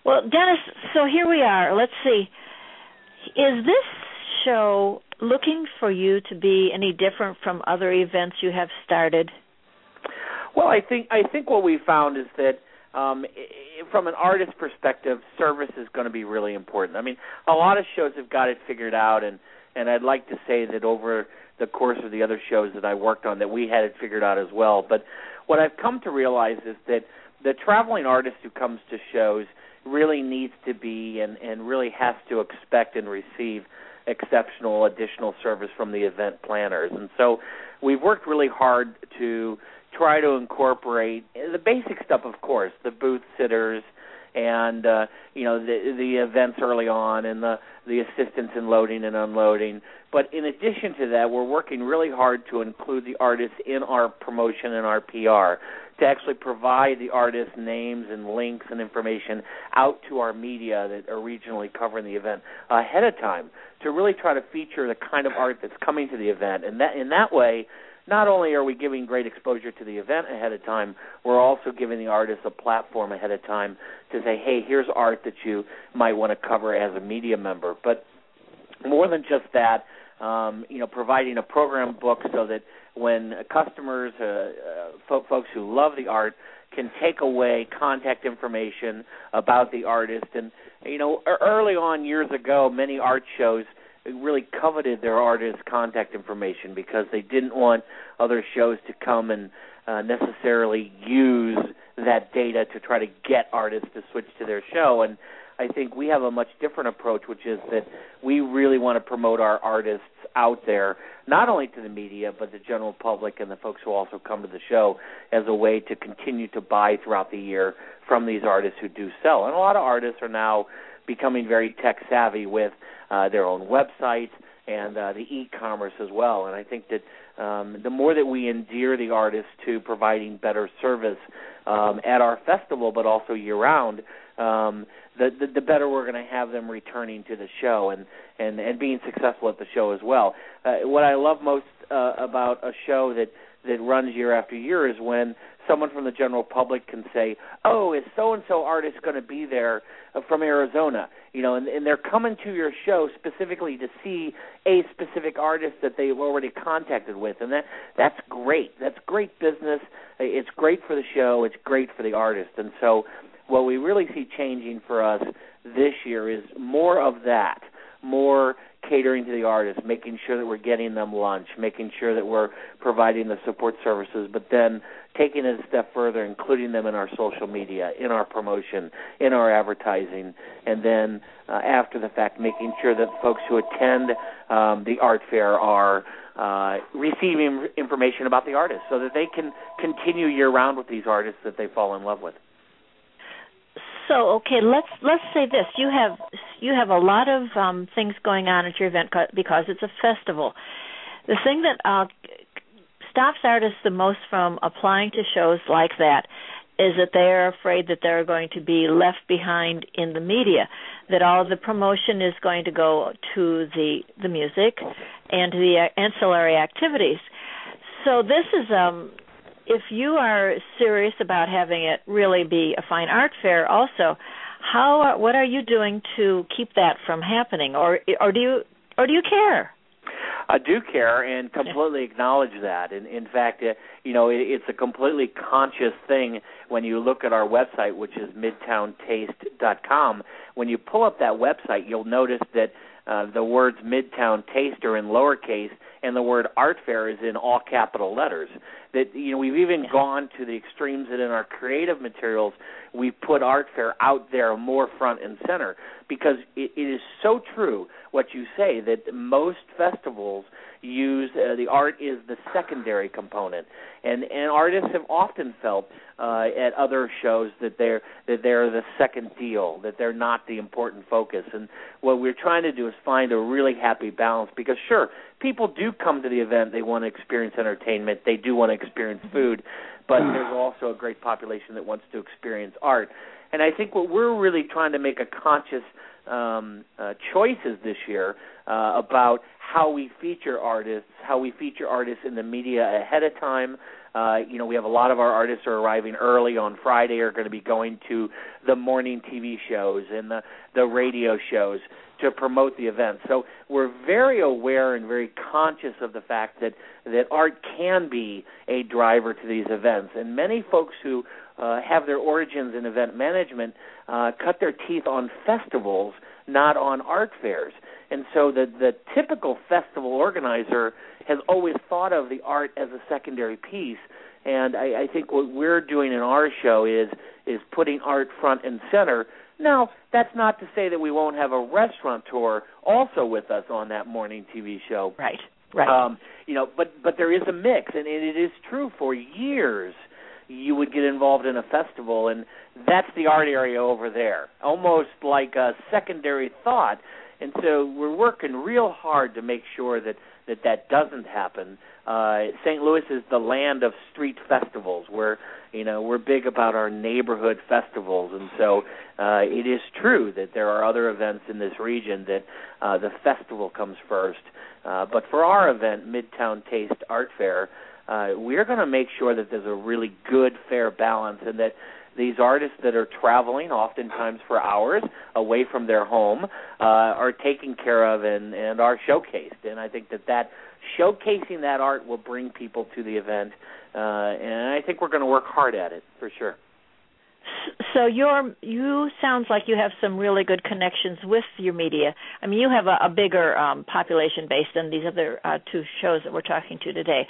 B: Well, Dennis, so here we are. Let's see. Is this show looking for you to be any different from other events you have started?
E: Well, I think I think what we found is that um, from an artist perspective, service is going to be really important. I mean, a lot of shows have got it figured out, and and I'd like to say that over the course of the other shows that I worked on, that we had it figured out as well. But what I've come to realize is that the traveling artist who comes to shows really needs to be and and really has to expect and receive exceptional additional service from the event planners. And so we've worked really hard to try to incorporate the basic stuff, of course, the booth sitters and uh, you know the the events early on and the the assistance in loading and unloading. But in addition to that, we're working really hard to include the artists in our promotion and our PR to actually provide the artists names and links and information out to our media that are regionally covering the event ahead of time to really try to feature the kind of art that's coming to the event and that in that way not only are we giving great exposure to the event ahead of time, we're also giving the artists a platform ahead of time to say, hey, here's art that you might want to cover as a media member. But more than just that, um, you know, providing a program book so that when customers, uh, uh, fo- folks who love the art, can take away contact information about the artist. And you know, early on years ago, many art shows really coveted their artists' contact information because they didn't want other shows to come and uh, necessarily use that data to try to get artists to switch to their show. And I think we have a much different approach, which is that we really want to promote our artists out there, not only to the media, but the general public and the folks who also come to the show as a way to continue to buy throughout the year from these artists who do sell. And a lot of artists are now becoming very tech savvy with uh, their own websites and uh, the e-commerce as well. And I think that um, the more that we endear the artists to providing better service um, at our festival, but also year round, um, the, the the better we're going to have them returning to the show and and and being successful at the show as well. Uh, what I love most uh, about a show that that runs year after year is when someone from the general public can say, "Oh, is so and so artist going to be there uh, from Arizona?" You know, and, and they're coming to your show specifically to see a specific artist that they've already contacted with, and that that's great. That's great business. It's great for the show. It's great for the artist, and so what we really see changing for us this year is more of that, more catering to the artists, making sure that we're getting them lunch, making sure that we're providing the support services, but then taking it a step further, including them in our social media, in our promotion, in our advertising, and then uh, after the fact, making sure that folks who attend um, the art fair are uh, receiving information about the artists so that they can continue year round with these artists that they fall in love with.
B: So okay, let's let's say this: you have you have a lot of um, things going on at your event because it's a festival. The thing that uh, stops artists the most from applying to shows like that is that they are afraid that they're going to be left behind in the media, that all the promotion is going to go to the the music and the ancillary activities. So this is um if you are serious about having it really be a fine art fair also, how what are you doing to keep that from happening or or do you or do you care?
E: I do care and completely acknowledge that. And in fact, uh, you know, it, it's a completely conscious thing when you look at our website, which is midtowntaste.com. When you pull up that website, you'll notice that uh, the words Midtown Taste are in lowercase, and the word art fair is in all capital letters. That you know, we've even gone to the extremes that in our creative materials we put art fair out there more front and center because it, it is so true what you say that most festivals use uh, the art is the secondary component. And and artists have often felt uh, at other shows that they're that they're the second deal that they're not the important focus. And what we're trying to do is find a really happy balance because sure people do come to the event they want to experience entertainment they do want to experience food but there's also a great population that wants to experience art. And I think what we're really trying to make a conscious um, uh, choices this year uh, about how we feature artists, how we feature artists in the media ahead of time. Uh, you know, we have a lot of our artists are arriving early on Friday, are going to be going to the morning TV shows and the the radio shows to promote the event. So we're very aware and very conscious of the fact that that art can be a driver to these events. And many folks who uh, have their origins in event management uh, cut their teeth on festivals, not on art fairs. And so the the typical festival organizer has always thought of the art as a secondary piece. And I, I think what we're doing in our show is is putting art front and center. Now, that's not to say that we won't have a restaurateur also with us on that morning TV show.
B: Right. Right.
E: Um, you know, but but there is a mix, and it is true. For years, you would get involved in a festival, and that's the art area over there, almost like a secondary thought. And so we're working real hard to make sure that that that doesn't happen. Uh, St. Louis is the land of street festivals. Where you know we're big about our neighborhood festivals, and so uh, it is true that there are other events in this region that uh, the festival comes first. Uh, but for our event, Midtown Taste Art Fair, uh, we're going to make sure that there's a really good, fair balance, and that these artists that are traveling, oftentimes for hours away from their home, uh, are taken care of and, and are showcased. And I think that that showcasing that art will bring people to the event, uh, and I think we're going to work hard at it for sure.
B: So you sounds like you have some really good connections with your media. I mean, you have a, a bigger um, population base than these other uh, two shows that we're talking to today.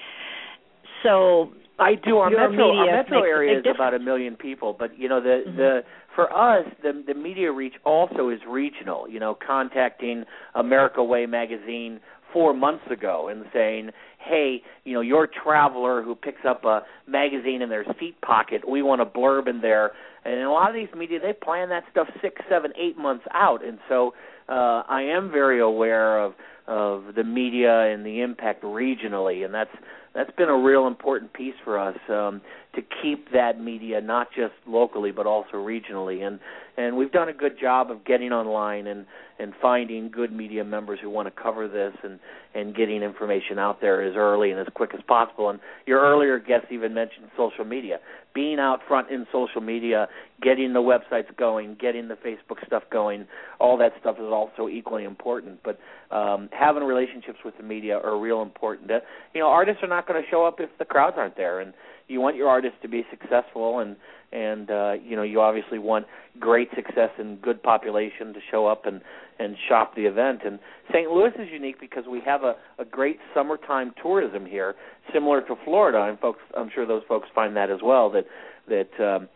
B: So
E: I do. Our metro,
B: our
E: metro area is about a million people, but you know the mm-hmm. the for us the the media reach also is regional. You know, contacting America Way magazine four months ago and saying, "Hey, you know, your traveler who picks up a magazine in their seat pocket, we want a blurb in there." And a lot of these media, they plan that stuff six, seven, eight months out, and so uh, I am very aware of of the media and the impact regionally, and that's that's been a real important piece for us um, to keep that media not just locally but also regionally. And and we've done a good job of getting online and and finding good media members who want to cover this and and getting information out there as early and as quick as possible. And your earlier guest even mentioned social media. Being out front in social media getting the websites going getting the facebook stuff going all that stuff is also equally important. But um having relationships with the media are real important. You know artists are not going to show up if the crowds aren't there and you want your artist to be successful and and uh you know you obviously want great success and good population to show up and and shop the event and St. Louis is unique because we have a a great summertime tourism here similar to Florida and folks I'm sure those folks find that as well that that um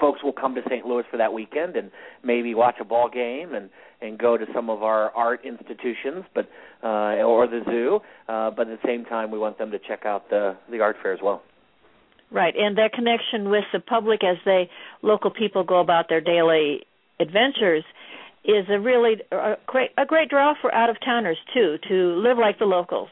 E: folks will come to St. Louis for that weekend and maybe watch a ball game and and go to some of our art institutions but uh or the zoo uh but at the same time we want them to check out the the art fair as well
B: Right, and that connection with the public as they local people go about their daily adventures is a really a great a great draw for out of towners too to live like the locals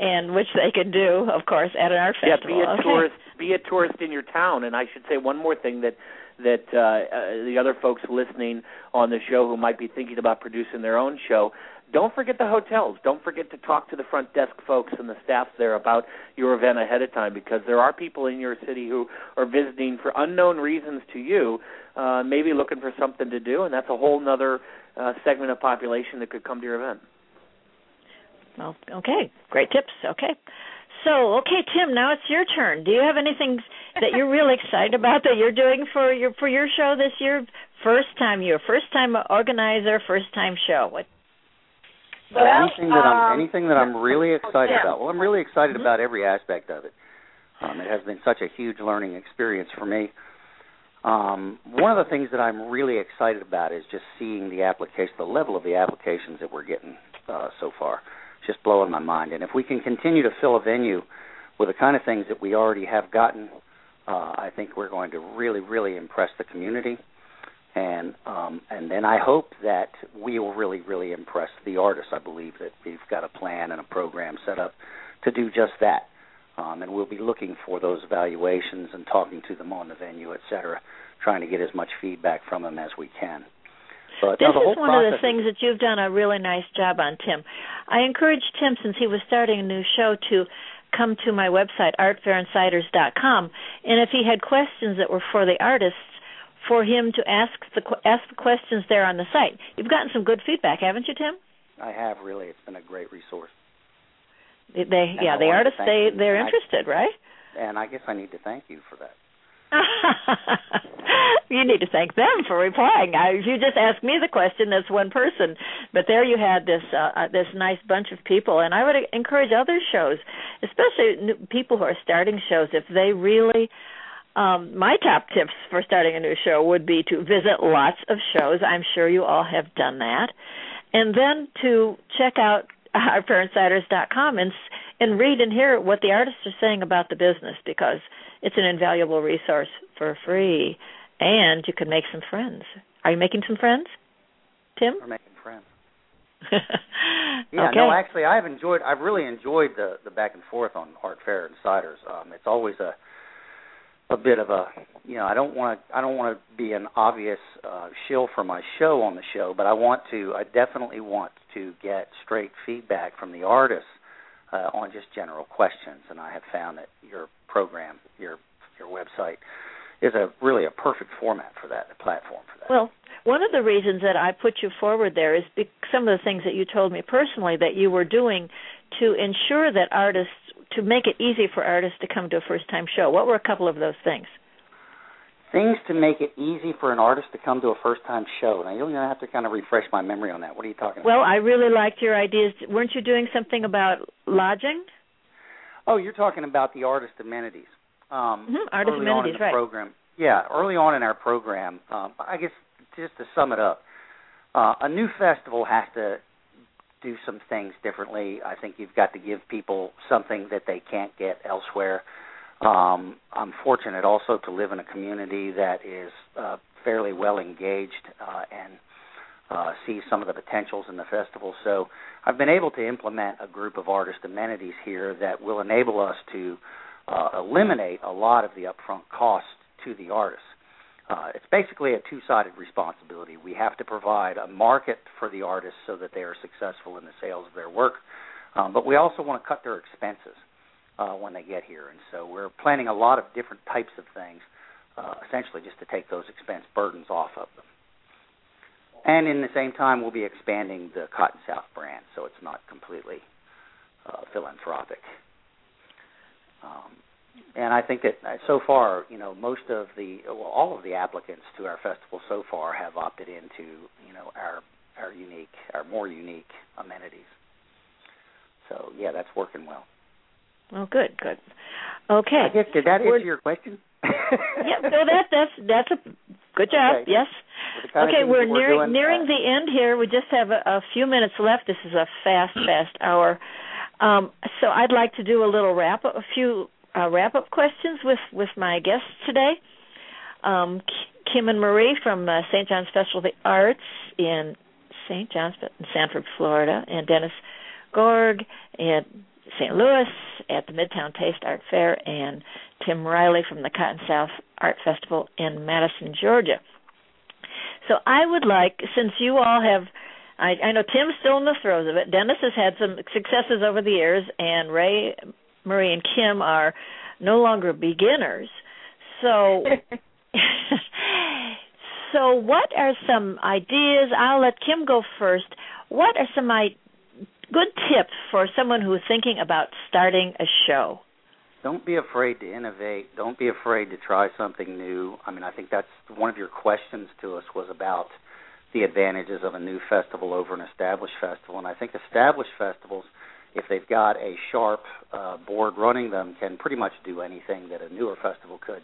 B: and which they can do of course at an art
E: festival. Yeah, be a
B: okay.
E: tourist be a tourist in your town and I should say one more thing that that uh, uh, the other folks listening on the show who might be thinking about producing their own show don't forget the hotels. Don't forget to talk to the front desk folks and the staff there about your event ahead of time because there are people in your city who are visiting for unknown reasons to you, uh, maybe looking for something to do, and that's a whole other uh, segment of population that could come to your event.
B: Well, okay, great tips. Okay. So, okay, Tim, now it's your turn. Do you have anything that you're really excited about that you're doing for your for your show this year? First time you're first time organizer, first time show. What
F: well, anything that I'm um, anything that I'm really excited yeah. about. Well, I'm really excited mm-hmm. about every aspect of it. Um, it has been such a huge learning experience for me. Um, one of the things that I'm really excited about is just seeing the application, the level of the applications that we're getting uh, so far. It's just blowing my mind. And if we can continue to fill a venue with the kind of things that we already have gotten, uh, I think we're going to really, really impress the community and um, and then I hope that we will really really impress the artists. I believe that we've got a plan and a program set up to do just that, um, and we'll be looking for those evaluations and talking to them on the venue, et cetera, trying to get as much feedback from them as we can. But
B: this
F: is
B: one of the things that you've done a really nice job on, Tim. I encourage Tim, since he was starting a new show, to come to my website, artfairinsiders.com, and if he had questions that were for the artists, for him to ask the ask the questions there on the site. You've gotten some good feedback, haven't you, Tim?
F: I have really. It's been a great resource.
B: They, they yeah, the artists they they're interested,
F: I,
B: right?
F: And I guess I need to thank you for that.
B: you need to thank them for replying. I, if you just asked me the question, that's one person. But there you had this uh, uh, this nice bunch of people, and I would encourage other shows, especially people who are starting shows, if they really um, my top tips for starting a new show would be to visit lots of shows. I'm sure you all have done that. And then to check out artfairinsiders.com and and read and hear what the artists are saying about the business because it's an invaluable resource for free and you can make some friends. Are you making some friends? Tim?
F: We're making friends. yeah,
B: okay.
F: no, actually I've enjoyed I've really enjoyed the the back and forth on Art Fair Insiders. Um it's always a a bit of a you know I don't want to I don't want to be an obvious uh, shill for my show on the show, but I want to I definitely want to get straight feedback from the artists uh, on just general questions, and I have found that your program your your website is a really a perfect format for that, a platform for that.
B: Well, one of the reasons that I put you forward there is be- some of the things that you told me personally that you were doing to ensure that artists to make it easy for artists to come to a first time show. What were a couple of those things?
F: Things to make it easy for an artist to come to a first time show. Now you're going to have to kind of refresh my memory on that. What are you talking
B: well,
F: about? Well,
B: I really liked your ideas. Weren't you doing something about lodging?
F: Oh, you're talking about the artist amenities. Um,
B: mm-hmm. Artist
F: early
B: amenities,
F: on in the
B: right?
F: Program. Yeah, early on in our program, um, I guess just to sum it up, uh, a new festival has to do some things differently. I think you've got to give people something that they can't get elsewhere. Um, I'm fortunate also to live in a community that is uh, fairly well engaged uh, and uh, sees some of the potentials in the festival. So I've been able to implement a group of artist amenities here that will enable us to uh, eliminate a lot of the upfront costs to the artists. Uh, it's basically a two-sided responsibility. We have to provide a market for the artists so that they are successful in the sales of their work, um, but we also want to cut their expenses uh, when they get here. And so we're planning a lot of different types of things, uh, essentially just to take those expense burdens off of them. And in the same time, we'll be expanding the Cotton South brand, so it's not completely uh, philanthropic. Um, and I think that uh, so far, you know, most of the well, all of the applicants to our festival so far have opted into, you know, our our unique, our more unique amenities. So yeah, that's working well.
B: Oh, good, good. Okay.
F: I guess did that answer your question?
B: yeah, no, that that's that's a good job.
F: Okay.
B: Yes.
F: Okay,
B: we're,
F: we're
B: nearing nearing
F: uh,
B: the end here. We just have a, a few minutes left. This is a fast, fast hour. Um, so I'd like to do a little wrap, up, a few uh, wrap up questions with with my guests today. Um, Kim and Marie from uh, St. John's Festival of the Arts in St. John's, in Sanford, Florida, and Dennis Gorg in St. Louis at the Midtown Taste Art Fair, and Tim Reilly from the Cotton South Art Festival in Madison, Georgia. So I would like, since you all have, I, I know Tim's still in the throes of it. Dennis has had some successes over the years, and Rae, Marie, and Kim are no longer beginners. So, so what are some ideas? I'll let Kim go first. What are some I- good tips for someone who is thinking about starting a show?
F: Don't be afraid to innovate. Don't be afraid to try something new. I mean, I think that's one of your questions to us was about the advantages of a new festival over an established festival. And I think established festivals, if they've got a sharp uh, board running them, can pretty much do anything that a newer festival could.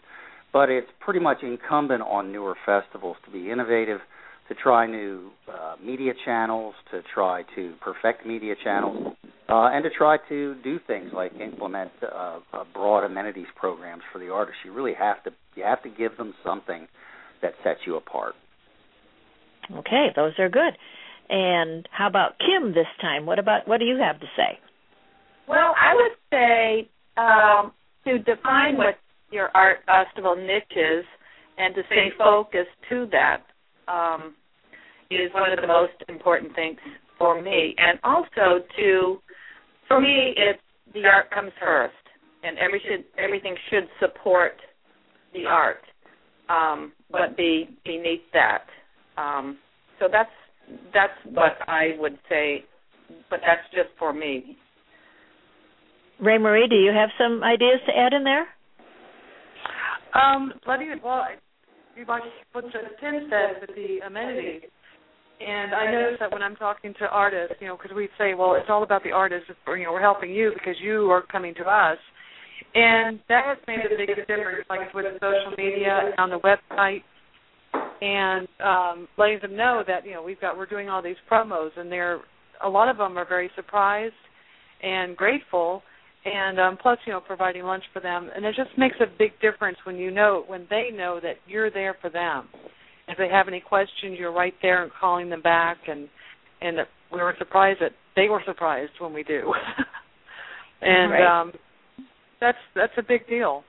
F: But it's pretty much incumbent on newer festivals to be innovative, to try new uh, media channels, to try to perfect media channels, uh, and to try to do things like implement uh, broad amenities programs for the artists. You really have to you have to give them something that sets you apart.
B: Okay, those are good. And how about Kim this time? What about what do you have to say?
C: Well, I would say um, to define what your art festival niche is and to stay focused to that um, is one of the most important things for me. And also to for me, it's the art comes first, and every should everything should support the art, um, but be beneath that. Um, so that's that's what I would say, but that's just for me.
B: Rae Marie, do you have some ideas to add in there?
G: Um, let me well, like what Tim said with the amenities and I notice that when I'm talking to artists, you know, because we say, well, it's all about the artist. You know, we're helping you because you are coming to us, and that has made a big difference, like with social media on the website, and um, letting them know that you know we've got we're doing all these promos, and they're a lot of them are very surprised and grateful, and um, plus you know providing lunch for them, and it just makes a big difference when you know when they know that you're there for them if they have any questions, you're right there and calling them back, and and we were surprised that they were surprised when we do, and
B: right.
G: um, that's that's a big deal.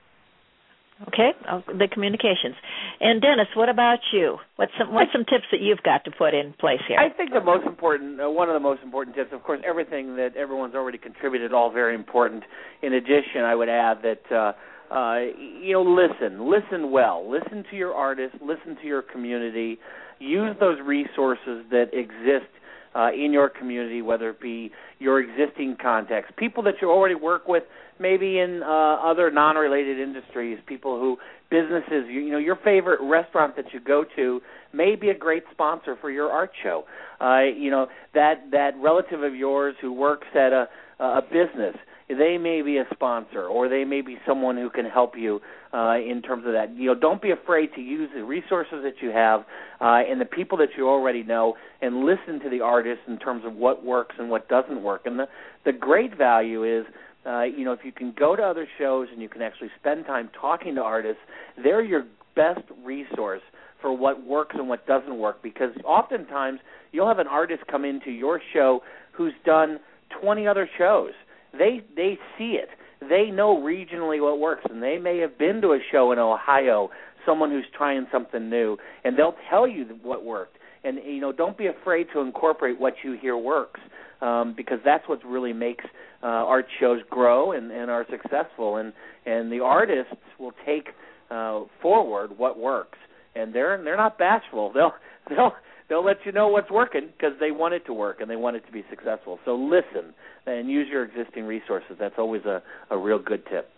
B: Okay, the communications. And Dennis, what about you? What's some what's some tips that you've got to put in place here?
E: I think the most important, uh, one of the most important tips, of course, everything that everyone's already contributed, all very important. In addition, I would add that. Uh, uh, you know, listen, listen well, listen to your artist, listen to your community, use those resources that exist uh, in your community, whether it be your existing contacts, people that you already work with, maybe in uh, other non-related industries, people who businesses, you, you know, your favorite restaurant that you go to may be a great sponsor for your art show. Uh, you know, that that relative of yours who works at a a business they may be a sponsor or they may be someone who can help you uh, in terms of that. You know, don't be afraid to use the resources that you have uh, and the people that you already know, and listen to the artists in terms of what works and what doesn't work. And the the great value is. Uh, you know, if you can go to other shows and you can actually spend time talking to artists, they're your best resource for what works and what doesn't work because oftentimes you'll have an artist come into your show who's done 20 other shows they they see it. They know regionally what works, and they may have been to a show in Ohio, someone who's trying something new, and they'll tell you what worked. And you know, don't be afraid to incorporate what you hear works, um, because that's what really makes uh, art shows grow and, and are successful. And and the artists will take uh, forward what works, and they're they're not bashful. They'll they'll they'll let you know what's working because they want it to work and they want it to be successful. So listen and use your existing resources. That's always a, a real good tip.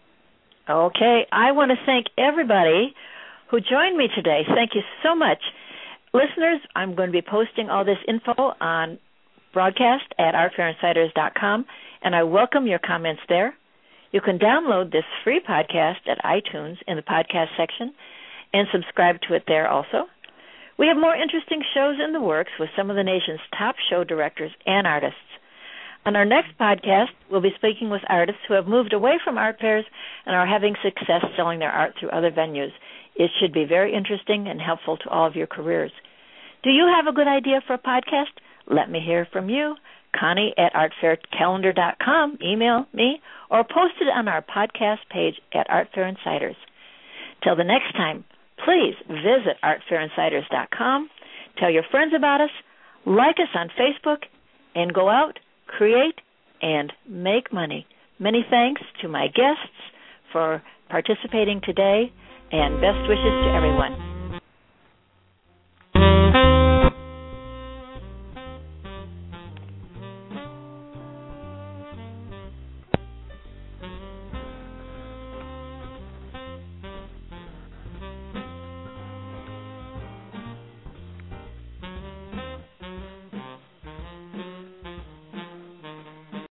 B: Okay. I want to thank everybody who joined me today. Thank you so much. Listeners, I'm going to be posting all this info on broadcast at artfairinsiders.com, and I welcome your comments there. You can download this free podcast at iTunes in the podcast section and subscribe to it there also. We have more interesting shows in the works with some of the nation's top show directors and artists. On our next podcast, we'll be speaking with artists who have moved away from art fairs and are having success selling their art through other venues. It should be very interesting and helpful to all of your careers. Do you have a good idea for a podcast? Let me hear from you. Connie at artfaircalendar.com. Email me or post it on our podcast page at Art Fair Insiders. Till the next time, please visit artfairinsiders.com. Tell your friends about us, like us on Facebook, and go out, create, and make money. Many thanks to my guests for participating today, and best wishes to everyone.